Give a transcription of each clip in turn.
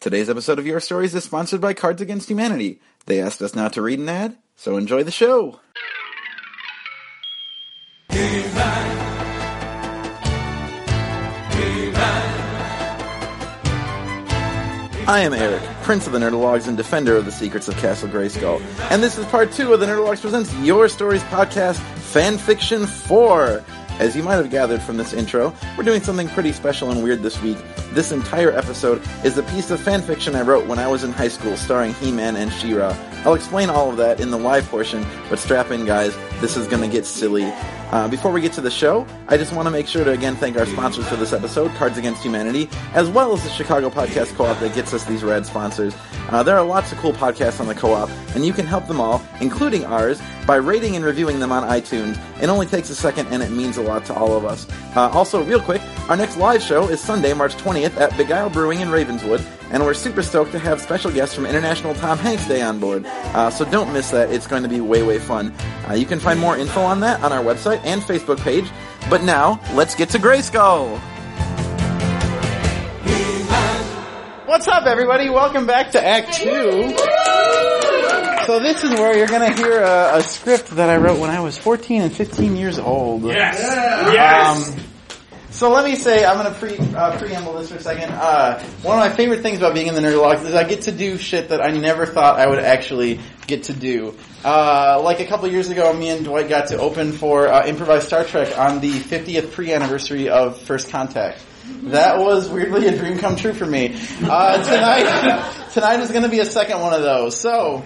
Today's episode of Your Stories is sponsored by Cards Against Humanity. They asked us not to read an ad, so enjoy the show. I am Eric, Prince of the Nerdologues and defender of the secrets of Castle Grayskull. And this is part two of the Nerdologues Presents Your Stories podcast, Fanfiction 4. As you might have gathered from this intro, we're doing something pretty special and weird this week. This entire episode is a piece of fanfiction I wrote when I was in high school starring He-Man and She-Ra. I'll explain all of that in the live portion, but strap in guys, this is gonna get silly. Uh, before we get to the show, I just want to make sure to again thank our sponsors for this episode, Cards Against Humanity, as well as the Chicago Podcast Co-op that gets us these rad sponsors. Uh, there are lots of cool podcasts on the co-op, and you can help them all, including ours, by rating and reviewing them on iTunes. It only takes a second, and it means a lot to all of us. Uh, also, real quick, our next live show is Sunday, March 20th at Begyle Brewing in Ravenswood, and we're super stoked to have special guests from International Tom Hanks Day on board. Uh, so don't miss that; it's going to be way, way fun. Uh, you can find more info on that on our website and Facebook page. But now, let's get to Grayskull. What's up, everybody? Welcome back to Act Two. So this is where you're going to hear a, a script that I wrote when I was 14 and 15 years old. Yes. Yes. So let me say, I'm going to pre, uh, preamble this for a second. Uh, one of my favorite things about being in the Nerdologues is I get to do shit that I never thought I would actually get to do. Uh, like a couple years ago, me and Dwight got to open for uh, Improvised Star Trek on the 50th pre-anniversary of First Contact. That was weirdly a dream come true for me. Uh, tonight, tonight is going to be a second one of those. So,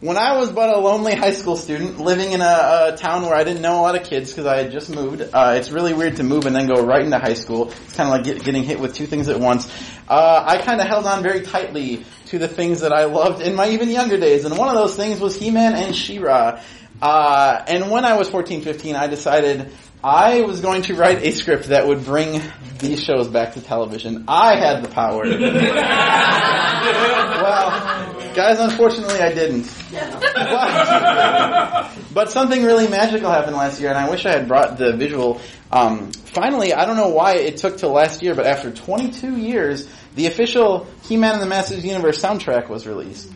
when I was but a lonely high school student living in a, a town where I didn't know a lot of kids because I had just moved, uh, it's really weird to move and then go right into high school. It's kind of like get, getting hit with two things at once. Uh, I kind of held on very tightly to the things that I loved in my even younger days, and one of those things was He-Man and She-Ra. Uh, and when I was 14, 15, I decided I was going to write a script that would bring these shows back to television. I had the power. well, guys, unfortunately I didn't. But, but, something really magical happened last year, and I wish I had brought the visual. Um, finally, I don't know why it took till last year, but after 22 years, the official He-Man and the Masters Universe soundtrack was released.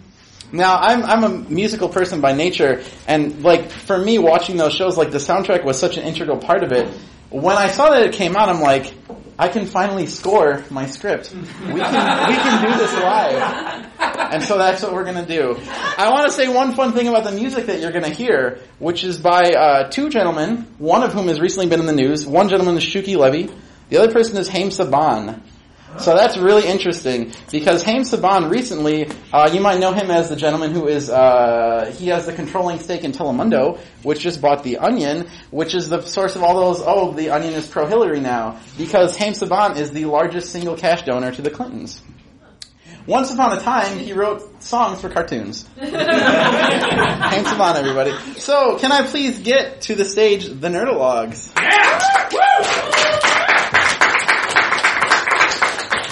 Now, I'm, I'm a musical person by nature, and like, for me, watching those shows, like, the soundtrack was such an integral part of it. When I saw that it came out, I'm like, I can finally score my script. We can, we can do this live. And so that's what we're gonna do. I wanna say one fun thing about the music that you're gonna hear, which is by, uh, two gentlemen, one of whom has recently been in the news. One gentleman is Shuki Levy. The other person is Haim Saban. So that's really interesting because Haim Saban recently, uh, you might know him as the gentleman who is, uh, he has the controlling stake in Telemundo, which just bought The Onion, which is the source of all those, oh, The Onion is pro-Hillary now, because Haim Saban is the largest single cash donor to the Clintons. Once upon a time, he wrote songs for cartoons. Haim Saban, everybody. So, can I please get to the stage the Nerdologues?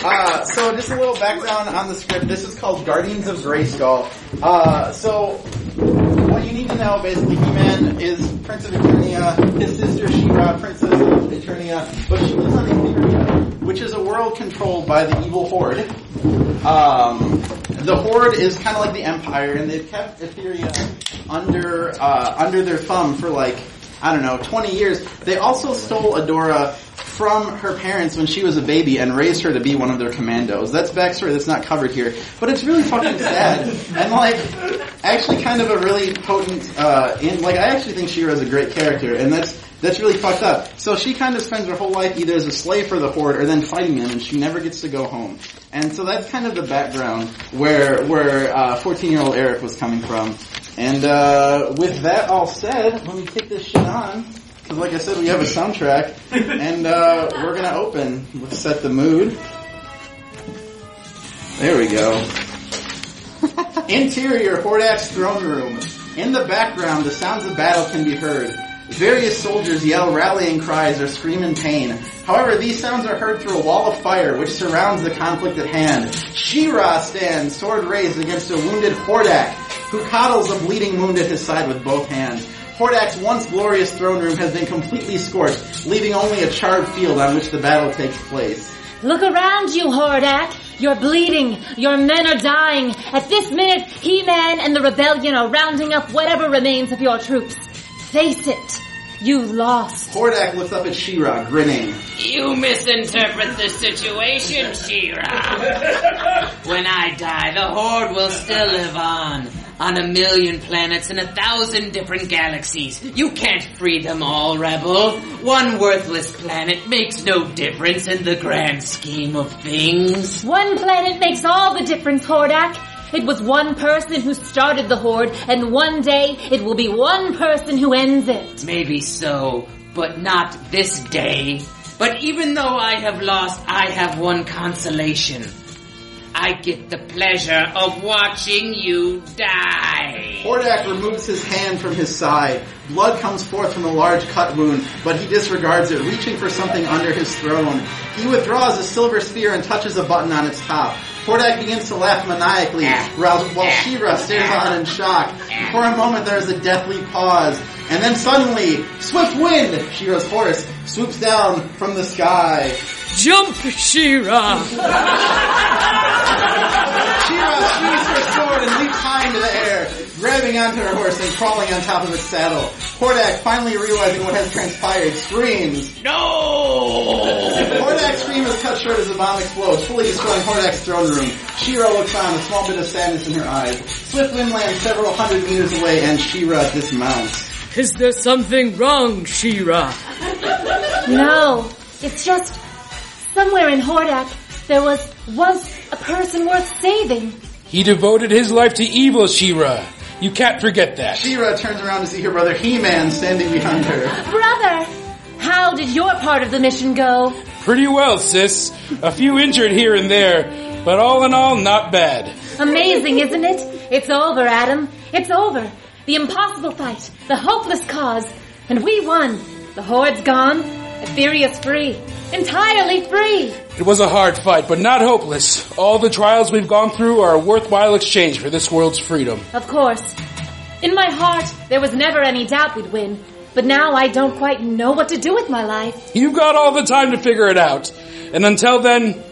Uh, so just a little background on the script. This is called Guardians of Grayskull. Uh, so what you need to know, basically, He-Man is Prince of Eternia. His sister She-Ra, Princess of Eternia, but she lives on Etheria, which is a world controlled by the evil Horde. Um, the Horde is kind of like the Empire, and they've kept Etheria under uh, under their thumb for like I don't know, 20 years. They also stole Adora from her parents when she was a baby and raised her to be one of their commandos. That's backstory that's not covered here, but it's really fucking sad and like actually kind of a really potent. Uh, in like I actually think She-Ra is a great character, and that's that's really fucked up. So she kind of spends her whole life either as a slave for the Horde or then fighting them, and she never gets to go home. And so that's kind of the background where where 14 uh, year old Eric was coming from. And uh, with that all said, let me kick this shit on. Because like I said, we have a soundtrack. And uh, we're going to open. Let's set the mood. There we go. Interior Hordak's throne room. In the background, the sounds of battle can be heard. Various soldiers yell rallying cries or scream in pain. However, these sounds are heard through a wall of fire which surrounds the conflict at hand. She-Ra stands, sword raised against a wounded Hordak, who coddles a bleeding wound at his side with both hands. Hordak's once glorious throne room has been completely scorched, leaving only a charred field on which the battle takes place. Look around you, Hordak. You're bleeding. Your men are dying. At this minute, He-Man and the rebellion are rounding up whatever remains of your troops. Face it. You lost. Hordak looks up at She-Ra, grinning. You misinterpret the situation, She-Ra. when I die, the Horde will still live on. On a million planets in a thousand different galaxies. You can't free them all, Rebel. One worthless planet makes no difference in the grand scheme of things. One planet makes all the difference, Hordak. It was one person who started the Horde, and one day it will be one person who ends it. Maybe so, but not this day. But even though I have lost, I have one consolation. I get the pleasure of watching you die. Hordak removes his hand from his side. Blood comes forth from a large cut wound, but he disregards it, reaching for something under his throne. He withdraws a silver sphere and touches a button on its top. Hordak begins to laugh maniacally, while while She-Ra stares on in shock. For a moment there is a deathly pause, and then suddenly, Swift Wind, She-Ra's horse, swoops down from the sky. Jump, She-Ra! She-Ra swings her sword and leaps high into the air, grabbing onto her horse and crawling on top of its saddle. Hordak, finally realizing what has transpired, screams. No! Hordak's scream is cut short as the bomb explodes, fully destroying Hordak's throne room. She-Ra looks on, a small bit of sadness in her eyes. Swiftwind lands several hundred meters away and She-Ra dismounts. Is there something wrong, She-Ra? No, it's just somewhere in Hordak there was was a person worth saving. He devoted his life to evil, She-Ra. You can't forget that. She-Ra turns around to see her brother He-Man standing behind her. Brother, how did your part of the mission go? Pretty well, sis. A few injured here and there, but all in all, not bad. Amazing, isn't it? It's over, Adam. It's over. The impossible fight, the hopeless cause, and we won. The Horde's gone. Etheria's free. Entirely free. It was a hard fight, but not hopeless. All the trials we've gone through are a worthwhile exchange for this world's freedom. Of course. In my heart, there was never any doubt we'd win. But now I don't quite know what to do with my life. You've got all the time to figure it out. And until then,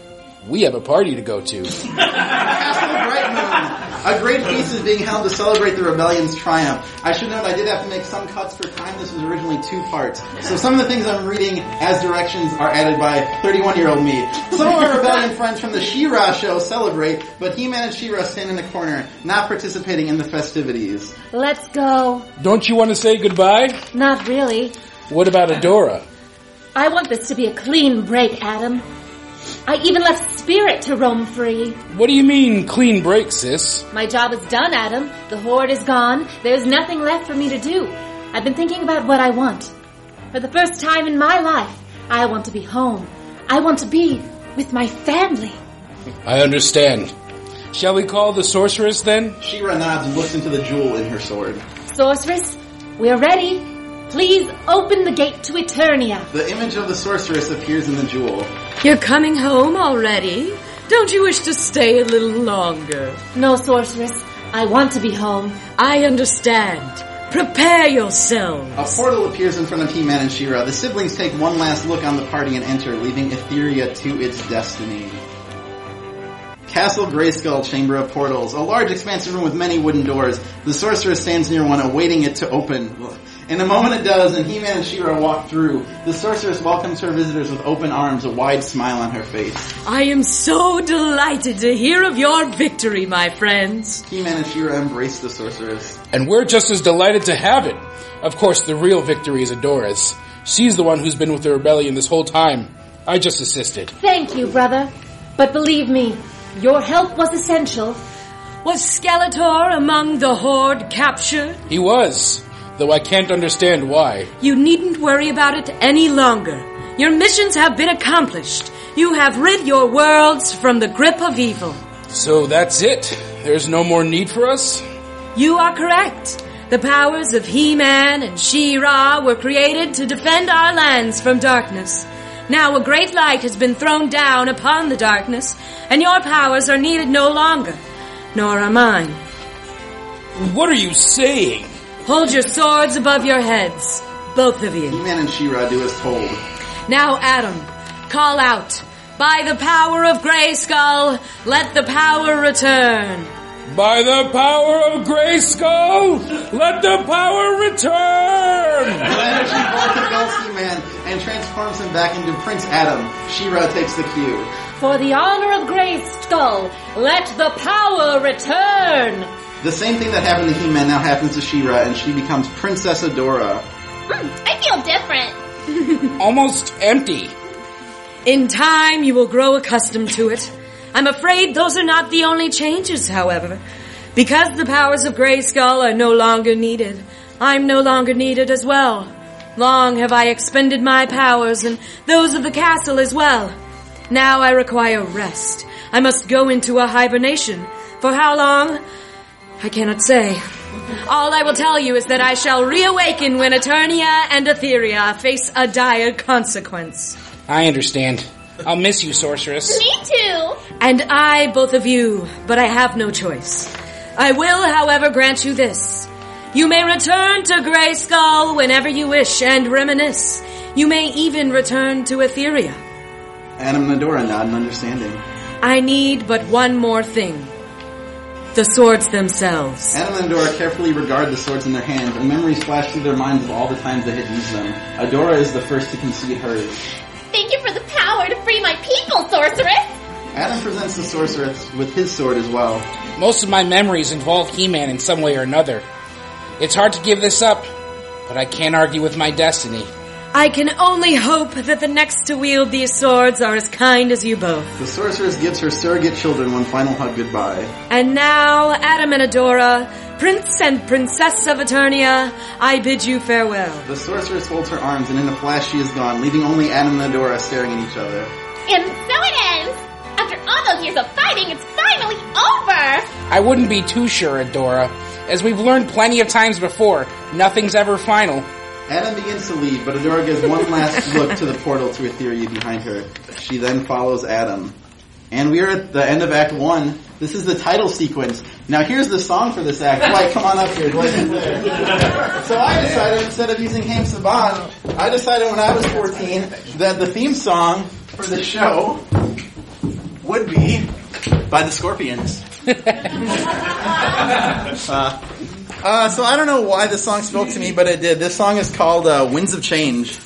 we have a party to go to. Castle Brightmoon. A great feast is being held to celebrate the rebellion's triumph. I should note I did have to make some cuts for time. This was originally two parts. So some of the things I'm reading as directions are added by 31 year old me. Some of our rebellion friends from the She-Ra show celebrate, but He-Man and She-Ra stand in the corner, not participating in the festivities. Let's go. Don't you want to say goodbye? Not really. What about Adora? I want this to be a clean break, Adam. I even left Spirit to roam free. What do you mean, clean break, sis? My job is done, Adam. The Horde is gone. There's nothing left for me to do. I've been thinking about what I want. For the first time in my life, I want to be home. I want to be with my family. I understand. Shall we call the sorceress then? She-Ra nods and looks into the jewel in her sword. Sorceress, we're ready. Please open the gate to Eternia. The image of the sorceress appears in the jewel. You're coming home already? Don't you wish to stay a little longer? No, Sorceress. I want to be home. I understand. Prepare yourselves. A portal appears in front of He-Man and She-Ra. The siblings take one last look on the party and enter, leaving Etheria to its destiny. Castle Grayskull Chamber of Portals. A large expansive room with many wooden doors. The sorceress stands near one, awaiting it to open. In a moment it does, and He-Man and She-Ra walk through. The sorceress welcomes her visitors with open arms, a wide smile on her face. I am so delighted to hear of your victory, my friends. He-Man and She-Ra embrace the sorceress. And we're just as delighted to have it. Of course, the real victory is Adora's. She's the one who's been with the rebellion this whole time. I just assisted. Thank you, brother. But believe me, your help was essential. Was Skeletor among the Horde captured? He was, though I can't understand why. You needn't worry about it any longer. Your missions have been accomplished. You have rid your worlds from the grip of evil. So that's it. There's no more need for us? You are correct. The powers of He-Man and She-Ra were created to defend our lands from darkness. Now a great light has been thrown down upon the darkness, and your powers are needed no longer, nor are mine. What are you saying? Hold your swords above your heads, both of you. He-Man and She-Ra do as told. Now, Adam, call out. By the power of Grayskull, let the power return. By the power of Grayskull, let the power return! The energy vortices He-Man and transforms him back into Prince Adam. She-Ra takes the cue. For the honor of Grayskull, let the power return. The same thing that happened to He-Man now happens to She-Ra, and she becomes Princess Adora. Hmm, I feel different. Almost empty. In time, you will grow accustomed to it. I'm afraid those are not the only changes, however. Because the powers of Grayskull are no longer needed, I'm no longer needed as well. Long have I expended my powers and those of the castle as well. Now I require rest. I must go into a hibernation. For how long? I cannot say. All I will tell you is that I shall reawaken when Eternia and Etheria face a dire consequence. I understand. I'll miss you, sorceress. Me too. And I, both of you, but I have no choice. I will, however, grant you this. You may return to Grayskull whenever you wish and reminisce. You may even return to Etheria. Adam and Adora nod in understanding. I need but one more thing. The swords themselves. Adam and Adora carefully regard the swords in their hands, and memories flash through their minds of all the times they had used them. Adora is the first to concede hers. Thank you for the power to free my people, sorceress. Adam presents the sorceress with his sword as well. Most of my memories involve He-Man in some way or another. It's hard to give this up, but I can't argue with my destiny. I can only hope that the next to wield these swords are as kind as you both. The sorceress gives her surrogate children one final hug goodbye. And now, Adam and Adora, Prince and Princess of Eternia, I bid you farewell. The sorceress folds her arms, and in a flash she is gone, leaving only Adam and Adora staring at each other. And so it ends. After all those years of fighting, it's finally over. I wouldn't be too sure, Adora. As we've learned plenty of times before, nothing's ever final. Adam begins to leave, but Adora gives one last look to the portal to Etheria behind her. She then follows Adam. And we are at the end of Act 1. This is the title sequence. Now here's the song for this act. Dwight, come on up here. Dwight. So I decided, instead of using Haim Saban, I decided when I was 14 that the theme song for the show would be by the Scorpions. uh, uh, so I don't know why this song spoke to me, but it did. This song is called uh, "Winds of Change."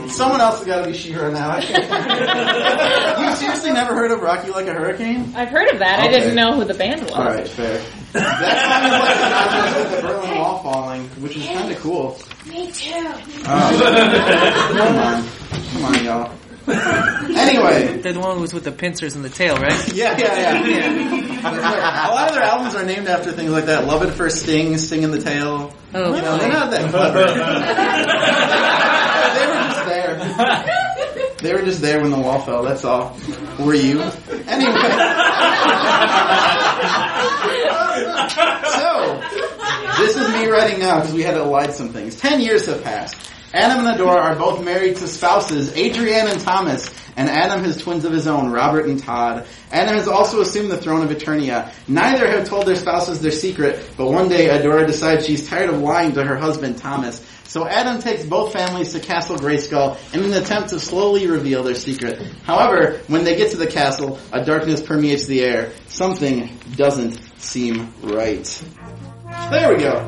God. Someone else has got to be She-Ra now. I can't- you seriously never heard of Rock You Like a Hurricane? I've heard of that. I didn't know who the band was. Alright, fair. That song is like synonymous with the Berlin Wall falling, which is kind of cool. Me too. Oh. Come on. Come on, y'all. Anyway, the one who's with the pincers and the tail, right? yeah, yeah, yeah. A lot of their albums are named after things like that. Love at First Sting, Sting in the Tail. Oh, You know, they're not that clever. they were just there. They were just there when the wall fell, that's all. Were you? Anyway. so, this is me writing now because we had to elide some things. Ten years have passed. Adam and Adora are both married to spouses, Adrienne and Thomas, and Adam has twins of his own, Robert and Todd. Adam has also assumed the throne of Eternia. Neither have told their spouses their secret, but one day Adora decides she's tired of lying to her husband, Thomas. So Adam takes both families to Castle Grayskull in an attempt to slowly reveal their secret. However, when they get to the castle, a darkness permeates the air. Something doesn't seem right. There we go.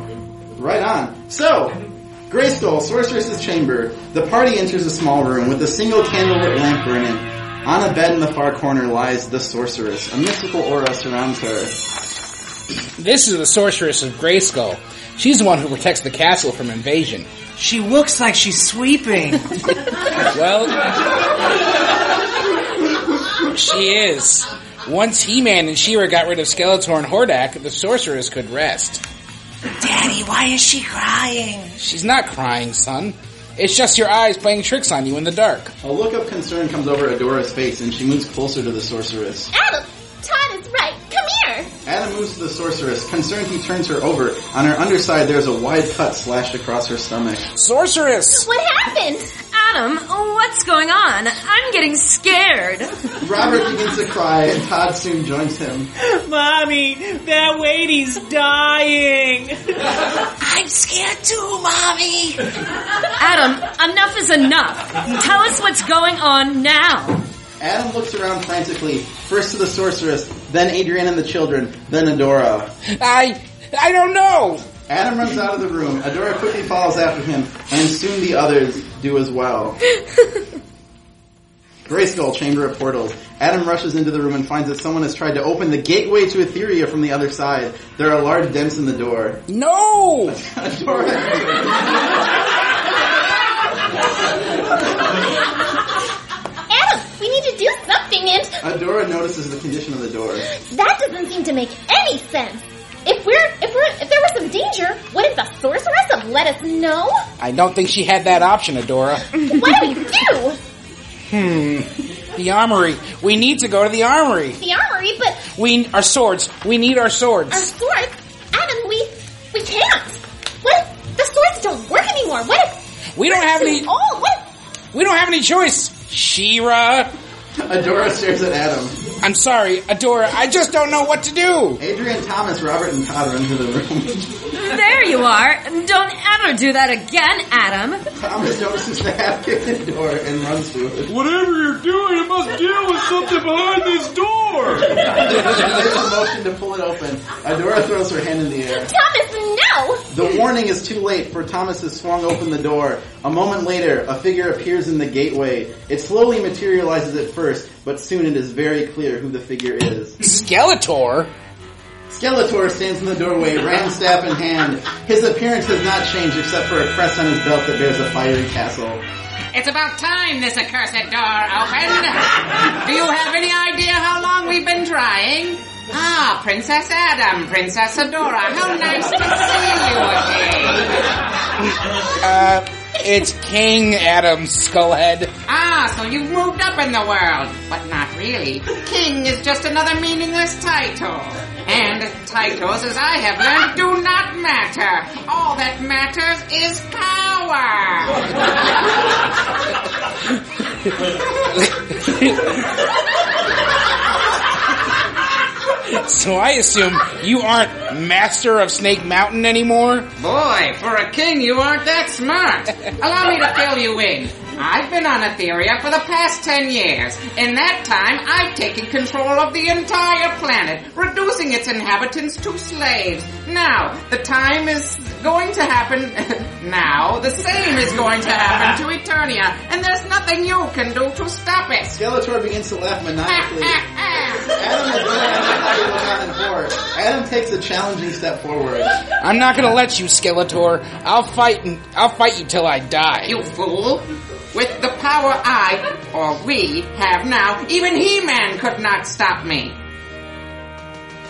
Right on. So, Grayskull, Sorceress's chamber. The party enters a small room with a single candlelit lamp burning. On a bed in the far corner lies the sorceress. A mystical aura surrounds her. This is the sorceress of Grayskull. She's the one who protects the castle from invasion. She looks like she's sweeping. Well, she is. Once He-Man and She-Ra got rid of Skeletor and Hordak, the sorceress could rest. Daddy, why is she crying? She's not crying, son. It's just your eyes playing tricks on you in the dark. A look of concern comes over Adora's face and she moves closer to the sorceress. Adam, Todd is right. Come here. Adam moves to the sorceress. Concerned, he turns her over. On her underside, there's a wide cut slashed across her stomach. Sorceress! What happened? Adam, what's going on? I'm getting scared. Robert begins to cry, and Todd soon joins him. Mommy, that lady's dying. I'm scared too, Mommy. Adam, enough is enough. Tell us what's going on now. Adam looks around frantically, first to the sorceress, then Adrienne and the children, then Adora. I, I don't know! Adam runs out of the room. Adora quickly follows after him, and soon the others do as well. Grayskull, Chamber of Portals. Adam rushes into the room and finds that someone has tried to open the gateway to Etheria from the other side. There are large dents in the door. No! Adora, Adam, we need to do something and Adora notices the condition of the door. that doesn't seem to make any sense. If we're if we're if there was some danger, wouldn't the sorceress have have let us know? I don't think she had that option, Adora. What do we do? Hmm. The armory. We need to go to the armory. The armory, but We our swords. We need our swords. our swords. swords? Adam, we we can't. What if the swords don't work anymore? What if We don't have any. old? What We don't have any choice. She-Ra. Adora stares at Adam. I'm sorry, Adora. I just don't know what to do. Adrienne, Thomas, Robert, and Todd run to the room. There you are. Don't ever do that again, Adam. Thomas notices the half-kicked door and runs to it. Whatever you're doing, it must deal with something behind this door. There's a motion to pull it open. Adora throws her hand in the air. Thomas, no! The warning is too late, for Thomas has swung open the door. A moment later, a figure appears in the gateway. It slowly materializes at first, but soon it is very clear who the figure is. Skeletor. Skeletor stands in the doorway, ram staff in hand. His appearance has not changed except for a crest on his belt that bears a fiery castle. It's about time this accursed door opened. Do you have any idea how long we've been trying? Ah, Princess Adam, Princess Adora, how nice to see you again. Uh, it's King Adam Skullhead. Ah, so you've moved up in the world, but not really. King is just another meaningless title. And titles, as I have learned, do not matter. All that matters is So I assume you aren't master of Snake Mountain anymore? Boy, for a king, you aren't that smart. Allow me to fill you in. I've been on Etheria for the past ten years. In that time, I've taken control of the entire planet, reducing its inhabitants to slaves. Now, the time is going to happen now. The same is going to happen to Eternia, and there's nothing you can do to stop it. Skeletor begins to laugh maniacally. Adam and Adora look on in horror. Adam takes a challenging step forward. I'm not gonna let you, Skeletor. I'll fight and I'll fight you till I die. You fool! With the power I, or we, have now, even He-Man could not stop me.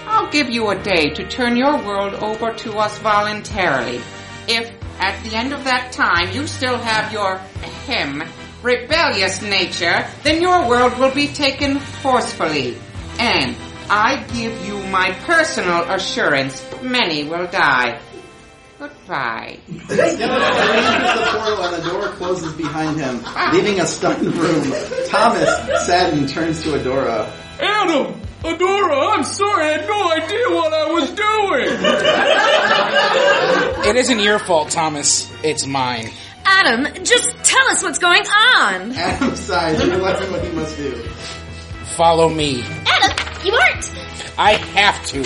I'll give you a day to turn your world over to us voluntarily. If, at the end of that time, you still have your, him, rebellious nature, then your world will be taken forcefully. And I give you my personal assurance many will die. Goodbye. Skeletor enters the portal and the door closes behind him, leaving a stunned room. Thomas, saddened, turns to Adora. Adam, Adora, I'm sorry, I had no idea what I was doing. It isn't your fault, Thomas. It's mine. Adam, just tell us what's going on. Adam sighs, realizing what he must do. Follow me. Adam, you aren't! I have to.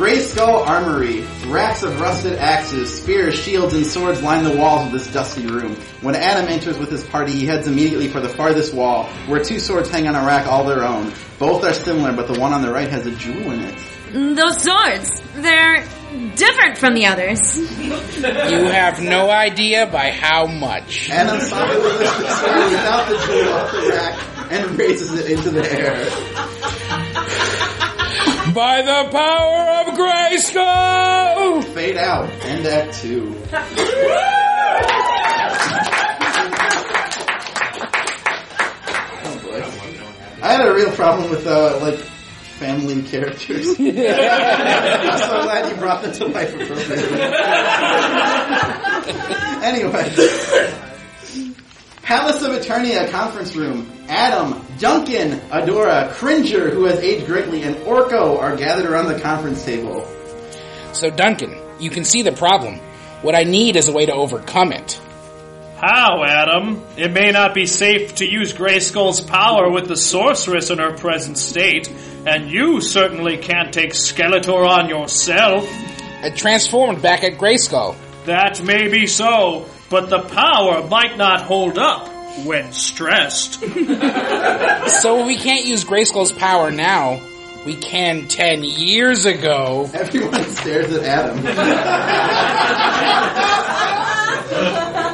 Grayskull Armory. Racks of rusted axes, spears, shields, and swords line the walls of this dusty room. When Adam enters with his party, he heads immediately for the farthest wall, where two swords hang on a rack all their own. Both are similar, but the one on the right has a jewel in it. Mm, those swords, they're different from the others. You have no idea by how much. Adam softly lifts the sword without the jewel off the rack and raises it into the air. By the power of Grayskull! Fade out. End Act 2. Oh boy. I had a real problem with, uh, like, family characters. I'm so glad you brought them to life appropriately. anyway. Palace of Eternia conference room. Adam, Duncan, Adora, Cringer, who has aged greatly, and Orko are gathered around the conference table. So, Duncan, you can see the problem. What I need is a way to overcome it. How, Adam? It may not be safe to use Grayskull's power with the sorceress in her present state, and you certainly can't take Skeletor on yourself. I transformed back at Grayskull. That may be so, but the power might not hold up when stressed. So we can't use Grayskull's power now. We can ten years ago. Everyone stares at Adam.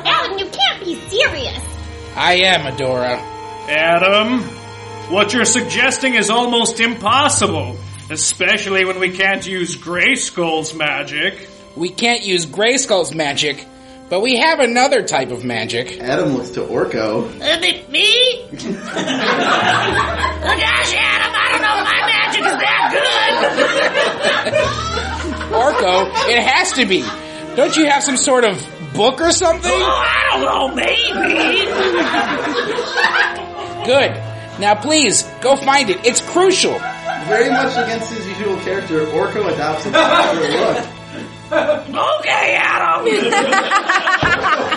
Adam, you can't be serious! I am Adora. Adam, what you're suggesting is almost impossible, especially when we can't use Grayskull's magic. We can't use Grayskull's magic, but we have another type of magic. Adam looks to Orko. Uh, me? me? oh gosh, Adam, I don't know if my magic is that good. Orko, it has to be. Don't you have some sort of book or something? Oh, I don't know, maybe. Good. Now please, go find it. It's crucial. Very much against his usual character, Orko adopts a particular look. Okay, Adam.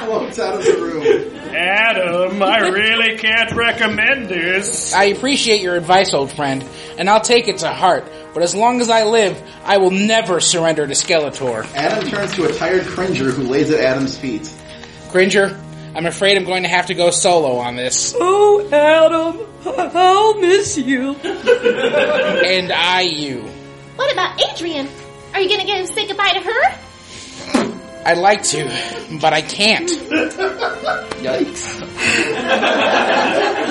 Floats out of the room. Adam, I really can't recommend this. I appreciate your advice, old friend, and I'll take it to heart. But as long as I live, I will never surrender to Skeletor. Adam turns to a tired Cringer who lays at Adam's feet. Cringer, I'm afraid I'm going to have to go solo on this. Oh, Adam, I'll miss you. And I you. What about Adrienne? Are you gonna go say goodbye to her? I'd like to, but I can't. Yikes.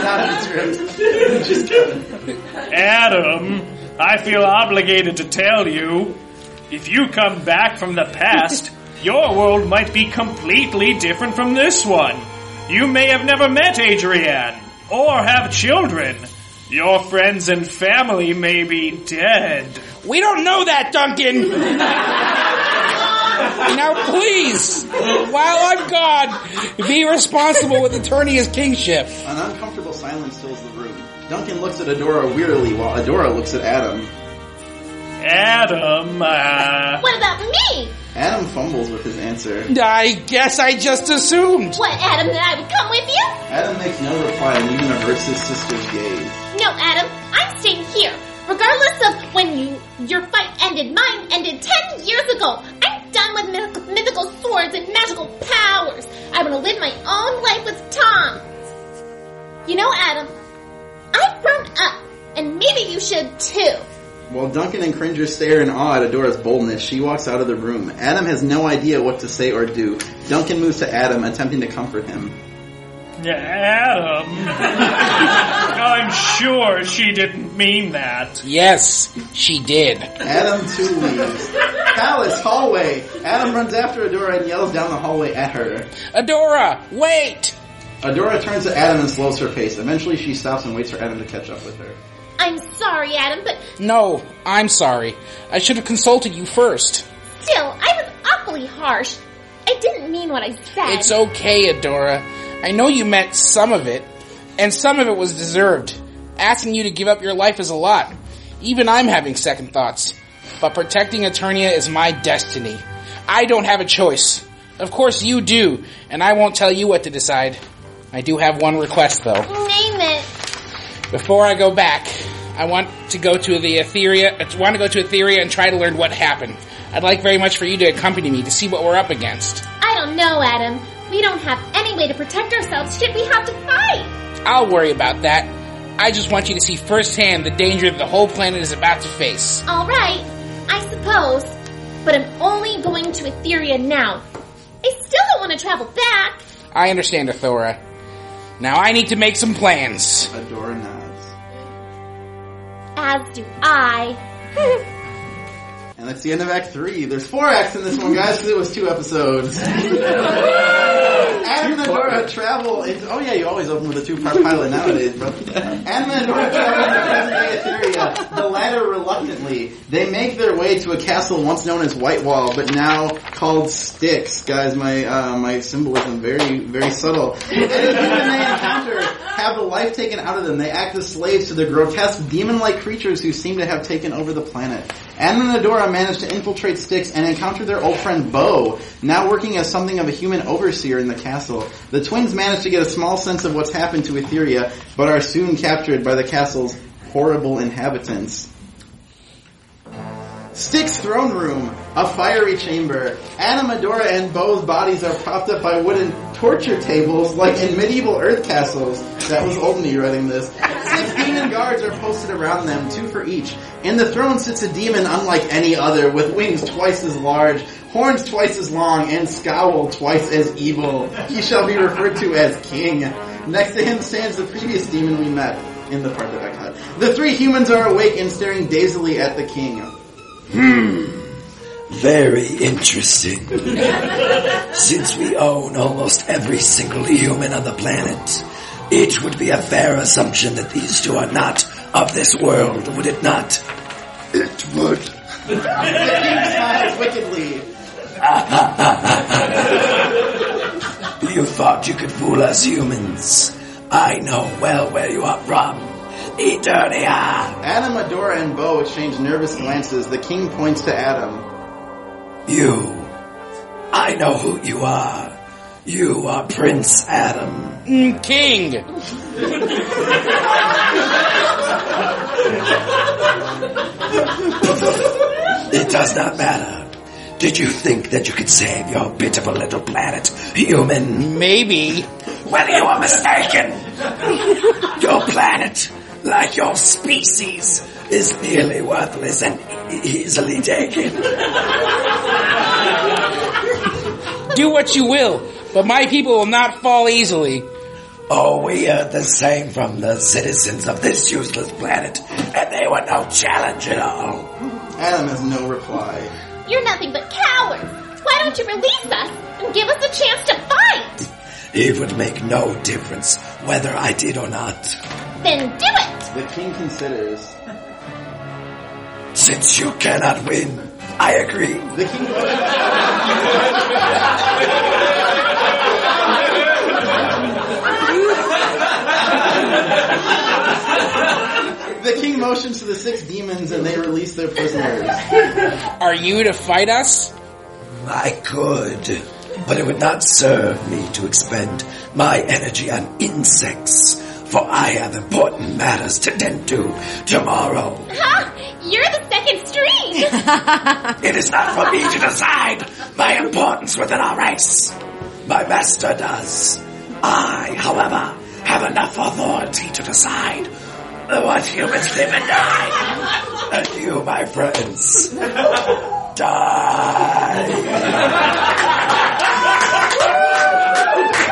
Not in script. Just kidding. Adam, I feel obligated to tell you if you come back from the past, your world might be completely different from this one. You may have never met Adrienne or have children. Your friends and family may be dead. We don't know that, Duncan! now please, while I'm gone, be responsible with Eternia's kingship. An uncomfortable silence fills the room. Duncan looks at Adora wearily while Adora looks at Adam. Adam, uh, What about me? Adam fumbles with his answer. I guess I just assumed. What, Adam, that I would come with you? Adam makes no reply and even averts his sister's gaze. No, Adam, I'm staying here. Regardless of when you your fight ended, mine ended ten years ago. I'm done with mythical, mythical swords and magical powers. I want to live my own life with Tom. You know, Adam, I've grown up, and maybe you should too. While Duncan and Cringer stare in awe at Adora's boldness, she walks out of the room. Adam has no idea what to say or do. Duncan moves to Adam, attempting to comfort him. Adam. I'm sure she didn't mean that. Yes, she did. Adam too leaves. Palace hallway. Adam runs after Adora and yells down the hallway at her. Adora, wait! Adora turns to Adam and slows her pace. Eventually, she stops and waits for Adam to catch up with her. I'm sorry, Adam, but No, I'm sorry. I should have consulted you first. still, I was awfully harsh. I didn't mean what I said. It's okay, Adora. I know you meant some of it, and some of it was deserved. Asking you to give up your life is a lot. Even I'm having second thoughts. But protecting Eternia is my destiny. I don't have a choice. Of course you do, and I won't tell you what to decide. I do have one request though. Name it. Before I go back, I want to go to the Etheria, I want to go to Etheria and try to learn what happened. I'd like very much for you to accompany me to see what we're up against. I don't know, Adam. We don't have any way to protect ourselves should we have to fight. I'll worry about that. I just want you to see firsthand the danger that the whole planet is about to face. All right, I suppose. But I'm only going to Etheria now. I still don't want to travel back. I understand, Adora. Now I need to make some plans. Adora nods. As do I. And that's the end of Act 3. There's four acts in this one, guys, because it was two episodes. Adam and Adora travel into... Oh yeah, you always open with a two-part pilot nowadays, bro. Adam and Adora travel into present-day Etheria, the latter reluctantly. They make their way to a castle once known as Whitewall, but now called Styx. Guys, my uh, my symbolism very, very subtle. And the human they encounter have the life taken out of them. They act as slaves to the grotesque demon-like creatures who seem to have taken over the planet. Adam and Adora manage to infiltrate Styx and encounter their old friend Bow, now working as something of a human overseer in the castle. The twins manage to get a small sense of what's happened to Etheria, but are soon captured by the castle's horrible inhabitants. Styx throne room, a fiery chamber. Adam, Adora, and Bow's bodies are propped up by wooden torture tables like in medieval Earth castles. That was old me writing this. Six demon guards are posted around them, two for each. In the throne sits a demon unlike any other, with wings twice as large, horns twice as long, and scowl twice as evil. He shall be referred to as king. Next to him stands the previous demon we met in the part that I cut. The three humans are awake and staring dazedly at the king. Hmm. Very interesting. Since we own almost every single human on the planet, it would be a fair assumption that these two are not of this world, would it not? It would. Smiles wickedly. You thought you could fool us humans. I know well where you are from. Eternia. Adam, Adora, and Bow exchange nervous glances. The king points to Adam. You. I know who you are. You are Prince Adam. Mm, King. It does not matter. Did you think that you could save your pitiful little planet, human? Maybe. Well, you are mistaken. Your planet, like your species, is nearly worthless and easily taken. Do what you will, but my people will not fall easily. Oh, we heard the same from the citizens of this useless planet, and they were no challenge at all. Adam has no reply. You're nothing but cowards. Why don't you release us and give us a chance to fight? It would make no difference whether I did or not. Then do it. The king considers. Since you cannot win, I agree. The king. The king motions to the six demons and they release their prisoners. Are you to fight us? I could, but it would not serve me to expend my energy on insects, for I have important matters to tend to tomorrow. Huh? You're the second string. It is not for me to decide my importance within our race. My master does. I, however, have enough authority to decide what humans live and die. And you, my friends, die.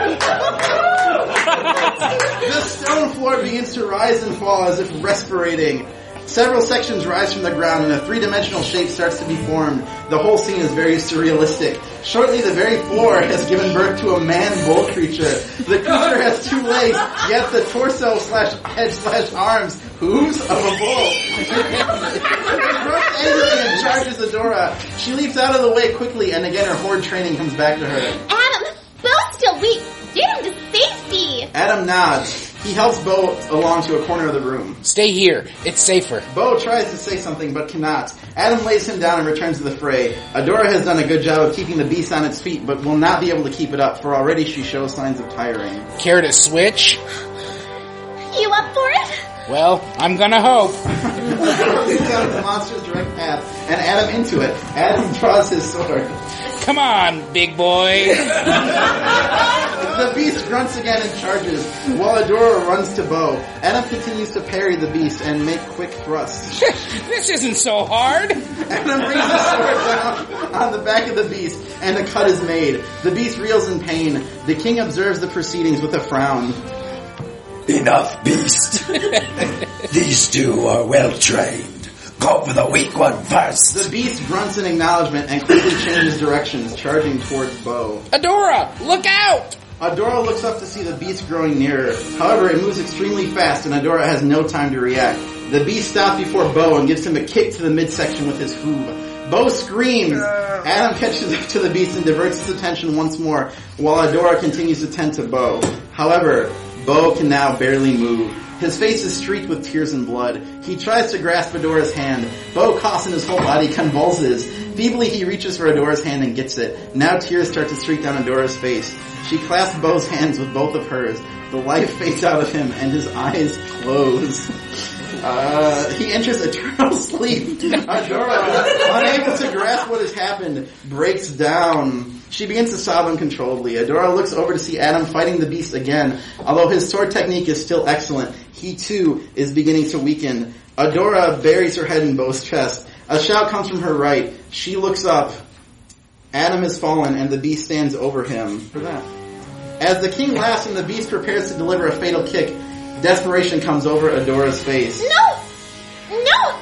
The stone floor begins to rise and fall as if respirating. Several sections rise from the ground and a three-dimensional shape starts to be formed. The whole scene is very surrealistic. Shortly, the very floor has given birth to a man-bull creature. The creature has two legs, yet the torso slash head slash arms, hooves of a bull. and charges Adora. She leaps out of the way quickly, and again her horde training comes back to her. Adam nods. He helps Bow along to a corner of the room. Stay here. It's safer. Bow tries to say something but cannot. Adam lays him down and returns to the fray. Adora has done a good job of keeping the beast on its feet, but will not be able to keep it up, for already she shows signs of tiring. Care to switch? You up for it? Well, I'm gonna hope. Adora leads down the monster's direct path and Adam into it. Adam draws his sword. Come on, big boy. The beast grunts again and charges, while Adora runs to Bow. Adam continues to parry the beast and make quick thrusts. this isn't so hard. Adam brings his sword down on the back of the beast, and a cut is made. The beast reels in pain. The king observes the proceedings with a frown. Enough, beast. These two are well trained. Go for the weak one first. The beast grunts in acknowledgement and quickly changes directions, charging towards Bow. Adora, look out! Adora looks up to see the beast growing nearer. However, it moves extremely fast, and Adora has no time to react. The beast stops before Bow and gives him a kick to the midsection with his hoof. Bow screams. Adam catches up to the beast and diverts his attention once more, while Adora continues to tend to Bow. However, Bow can now barely move. His face is streaked with tears and blood. He tries to grasp Adora's hand. Bow coughs and his whole body convulses. Feebly he reaches for Adora's hand and gets it. Now tears start to streak down Adora's face. She clasps Bow's hands with both of hers. The life fades out of him and his eyes close. Uh, he enters eternal sleep. Adora, unable to grasp what has happened, breaks down. She begins to sob uncontrollably. Adora looks over to see Adam fighting the beast again. Although his sword technique is still excellent, he too is beginning to weaken. Adora buries her head in Bow's chest. A shout comes from her right. She looks up. Adam has fallen and the beast stands over him. For that. As the king laughs and the beast prepares to deliver a fatal kick, desperation comes over Adora's face. No! No!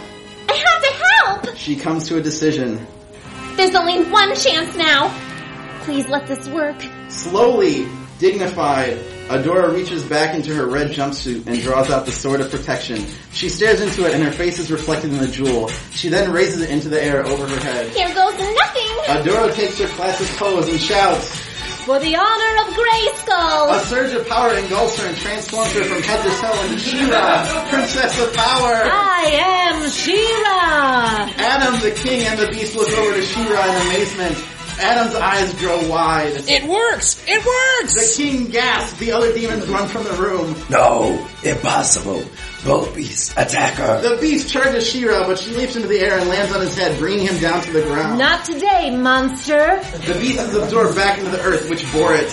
I have to help! She comes to a decision. There's only one chance now. Please let this work. Slowly, dignified, Adora reaches back into her red jumpsuit and draws out the sword of protection. She stares into it and her face is reflected in the jewel. She then raises it into the air over her head. Here goes nothing. Adora takes her classic pose and shouts. For the honor of A surge of power engulfs her and transforms her from head to toe into She-Ra, Princess of Power. I am She-Ra. Adam, the king, and the beast look over to She-Ra in amazement. Adam's eyes grow wide. It works! It works! The works! king gasps. The other demons run from the room. No, impossible. Bull Beast, attack her. The beast charges She-Ra, but she leaps into the air and lands on his head, bringing him down to the ground. Not today, monster. The beast is absorbed back into the earth, which bore it.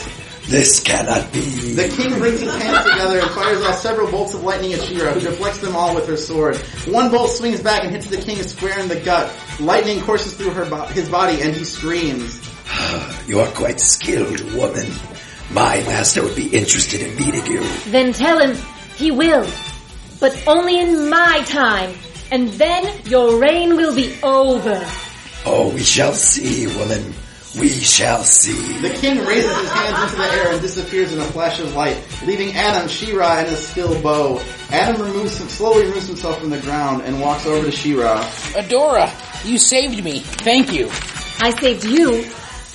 This cannot be. The king brings his hands together and fires off several bolts of lightning at She-Ra, who deflects them all with her sword. One bolt swings back and hits the king square in the gut. Lightning courses through her bo- his body, and he screams. You are quite skilled, woman. My master would be interested in meeting you. Then tell him he will. But only in my time. And then your reign will be over. Oh, we shall see, woman. We shall see. The king raises his hands into the air and disappears in a flash of light, leaving Adam, She-Ra, and a still Bow. Adam removes, slowly removes himself from the ground and walks over to She-Ra. Adora, you saved me. Thank you. I saved you.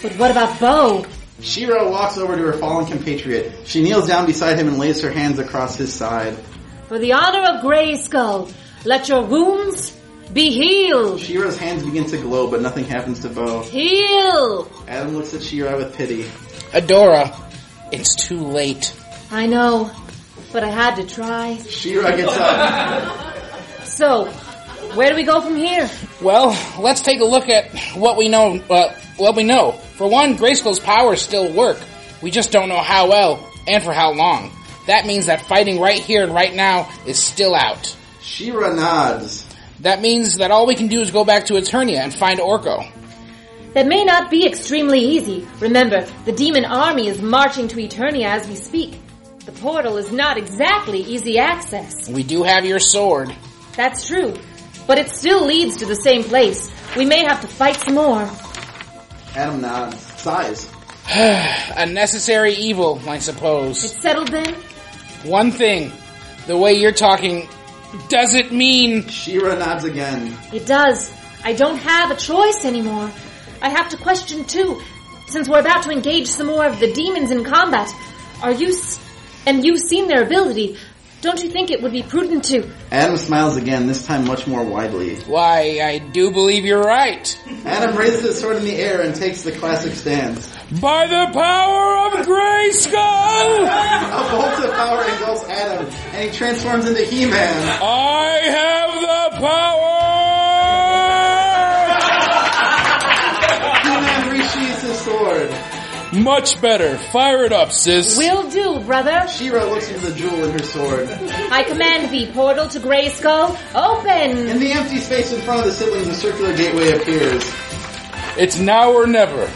But what about Bow? She-Ra walks over to her fallen compatriot. She kneels down beside him and lays her hands across his side. For the honor of Grayskull, let your wounds be healed. She-Ra's hands begin to glow, but nothing happens to Bow. Heal. Adam looks at She-Ra with pity. Adora, it's too late. I know, but I had to try. She-Ra gets up. So, where do we go from here? Well, let's take a look at what we know. Uh, what we know. For one, Grayskull's powers still work. We just don't know how well and for how long. That means that fighting right here and right now is still out. She-Ra nods. That means that all we can do is go back to Eternia and find Orko. That may not be extremely easy. Remember, the demon army is marching to Eternia as we speak. The portal is not exactly easy access. We do have your sword. That's true. But it still leads to the same place. We may have to fight some more. Adam nods. Sighs. A necessary evil, I suppose. It's settled then? One thing, the way you're talking, does it mean She-Ra nods again. It does. I don't have a choice anymore. I have to question too. Since we're about to engage some more of the demons in combat, are you, s- and you've seen their ability, don't you think it would be prudent to, Adam smiles again, this time much more widely. Why, I do believe you're right. Adam raises his sword in the air and takes the classic stance. By the power of Grayskull, A bolt of power engulfs Adam, and he transforms into He-Man. I have the He-Man Much better. Fire it up, sis. will do, brother. She-Ra looks into the jewel in her sword. I command thee, portal to Grayskull, open! In the empty space in front of the siblings, a circular gateway appears. It's now or never.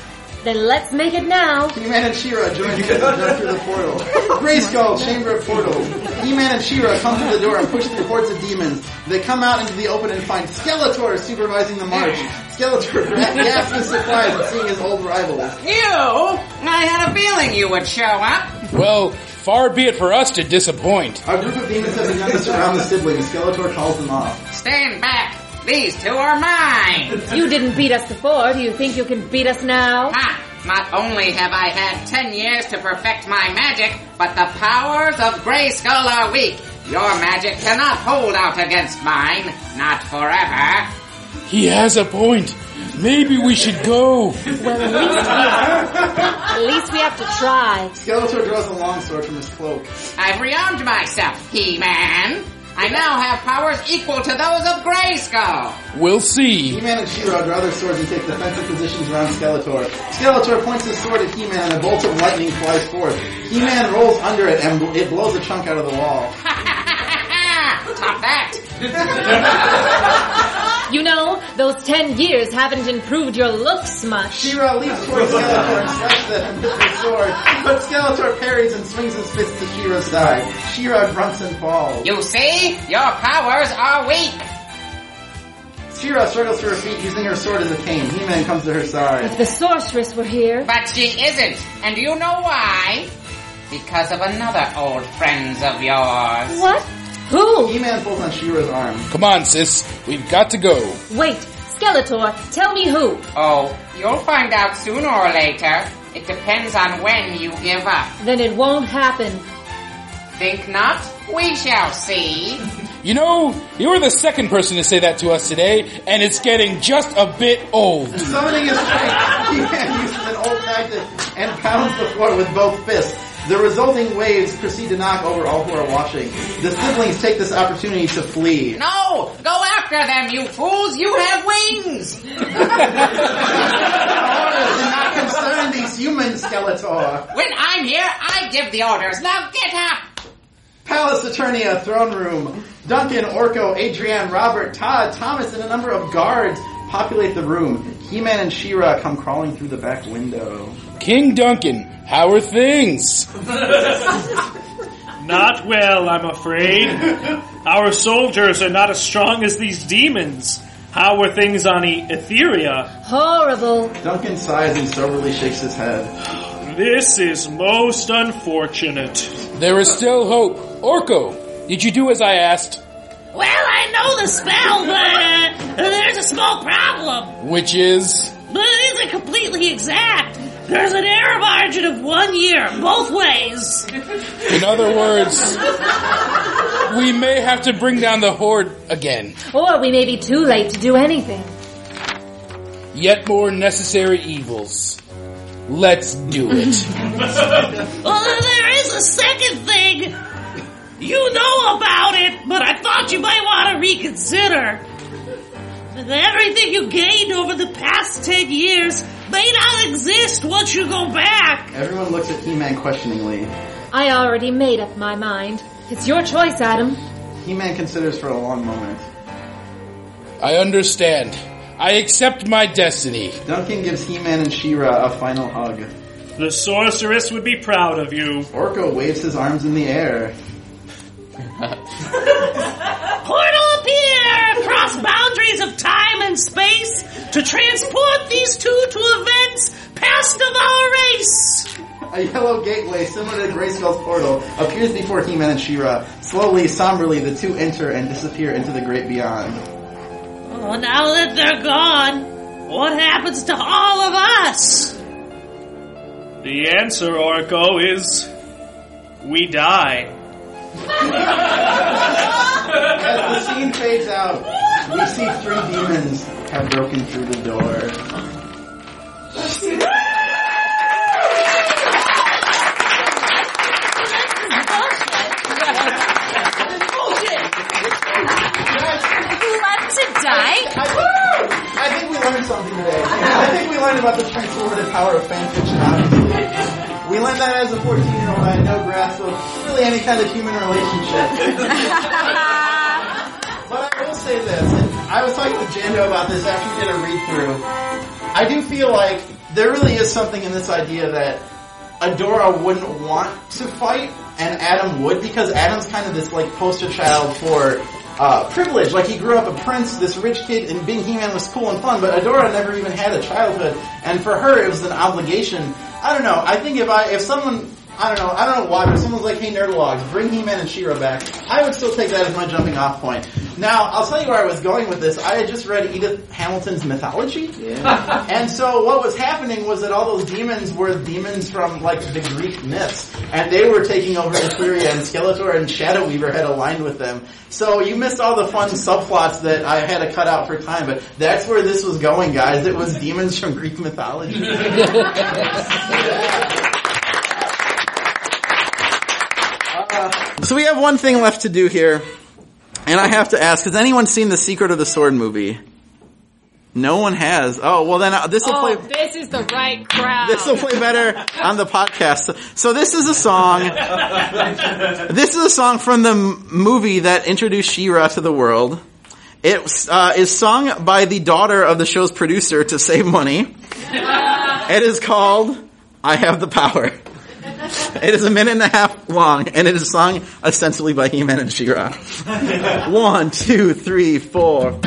Then let's make it now. He-Man and She-Ra join hands and jump through the portal. Grayskull, Chamber of Portals. He-Man and She-Ra come through the door and push through hordes of demons. They come out into the open and find Skeletor supervising the march. Skeletor gasps in surprise at seeing his old rivals. You? I had a feeling you would show up. Well, far be it for us to disappoint. A group of demons have begun to surround the siblings. Skeletor calls them off. Stand back. These two are mine. You didn't beat us before. Do you think you can beat us now? Ha! Not only have I had ten years to perfect my magic, but the powers of Grayskull are weak. Your magic cannot hold out against mine. Not forever. He has a point. Maybe we should go. Well, at least we at least we have to try. Skeletor draws a long sword from his cloak. I've rearmed myself, He-Man. I now have powers equal to those of Grayskull. We'll see. He-Man and She-Ra draw their swords and take defensive positions around Skeletor. Skeletor points his sword at He-Man and a bolt of lightning flies forth. He-Man rolls under it and it blows a chunk out of the wall. Top that. You know, those ten years haven't improved your looks much. She-Ra leaps towards Skeletor and slashes at him with his sword, but Skeletor parries and swings his fist to She-Ra's side. She-Ra grunts and falls. You see? Your powers are weak. She-Ra struggles to her feet using her sword as a cane. He-Man comes to her side. If the sorceress were here. But she isn't. And you know why? Because of another old friends of yours. What? Who? He-Man pulls on She-Ra's arm. Come on, sis. We've got to go. Wait, Skeletor, tell me who. Oh, you'll find out sooner or later. It depends on when you give up. Then it won't happen. Think not? We shall see. You know, you were the second person to say that to us today, and it's getting just a bit old. Summoning his strength, He-Man uses an old tactic and pounds the floor with both fists. The resulting waves proceed to knock over all who are watching. The siblings take this opportunity to flee. No! Go after them, you fools! You have wings! Orders do not concern these humans, Skeletor. When I'm here, I give the orders. Now get up! Palace Eternia throne room. Duncan, Orko, Adrienne, Robert, Todd, Thomas, and a number of guards populate the room. He-Man and She-Ra come crawling through the back window. King Duncan, how are things? Not well, I'm afraid. Our soldiers are not as strong as these demons. How were things on e- Etheria? Horrible. Duncan sighs and soberly shakes his head. This is most unfortunate. There is still hope. Orko, did you do as I asked? Well, I know the spell, but uh, there's a small problem. Which is? But it isn't completely exact. There's an error margin of one year, both ways. In other words, we may have to bring down the Horde again. Or we may be too late to do anything. Yet more necessary evils. Let's do it. Well, oh, there is a second thing. You know about it, but I thought you might want to reconsider. With Everything you gained over the past ten years may not exist once you go back. Everyone looks at He-Man questioningly. I already made up my mind. It's your choice, Adam. He-Man considers for a long moment. I understand. I accept my destiny. Duncan gives He-Man and She-Ra a final hug. The sorceress would be proud of you. Orko waves his arms in the air. Portal appear across boundaries of time and space to transport these two to events past of our race. A yellow gateway similar to Grayskull's portal appears before He-Man and She-Ra. Slowly, somberly, the two enter and disappear into the great beyond. Oh, now that they're gone, what happens to all of us? The answer, Orko, is we die. As the scene fades out, we see three demons have broken through the door. Die? I, I think we learned something today. I think we learned about the transformative power of fan fiction, honestly. We learned that as a 14 year old, I had no grasp of really any kind of human relationship. But I will say this, and I was talking with Jando about this after we did a read through. I do feel like there really is something in this idea that Adora wouldn't want to fight, and Adam would, because Adam's kind of this like poster child for uh, privilege. Like he grew up a prince, this rich kid, and being He-Man was cool and fun, but Adora never even had a childhood, and for her it was an obligation. I don't know. I think if I if someone I don't know. I don't know why, but someone's like, "Hey, Nerdologues, bring He-Man and She-Ra back." I would still take that as my jumping off point. Now, I'll tell you where I was going with this. I had just read Edith Hamilton's mythology, and so what was happening was that all those demons were demons from like the Greek myths, and they were taking over Etheria, and Skeletor and Shadow Weaver had aligned with them. So you missed all the fun subplots that I had to cut out for time, but that's where this was going, guys. It was demons from Greek mythology. So we have one thing left to do here, and I have to ask: Has anyone seen the Secret of the Sword movie? No one has. Oh well, then this will Oh, play. this is the right crowd. This will play better on the podcast. So, this is a song. This is a song from the m- movie that introduced She-Ra to the world. It uh, is sung by the daughter of the show's producer to save money. It is called "I Have the Power." It is a minute and a half long, and it is sung ostensibly by He-Man and She-Ra. One, two, three, four.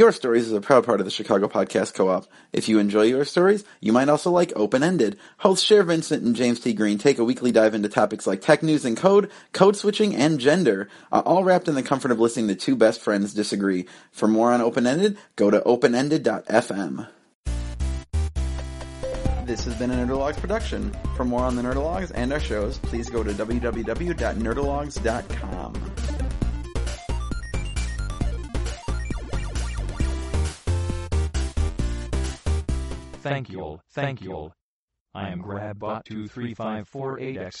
Your Stories is a proud part of the Chicago Podcast Co-op. If you enjoy your stories, you might also like Open Ended. Hosts Cher Vincent and James T. Green take a weekly dive into topics like tech news and code, code switching, and gender, uh, all wrapped in the comfort of listening to two best friends disagree. For more on Open Ended, go to openended.fm. This has been a Nerdologues production. For more on the Nerdologues and our shows, please go to www.nerdologues.com. Thank you all, thank you all. I am GrabBot23548X.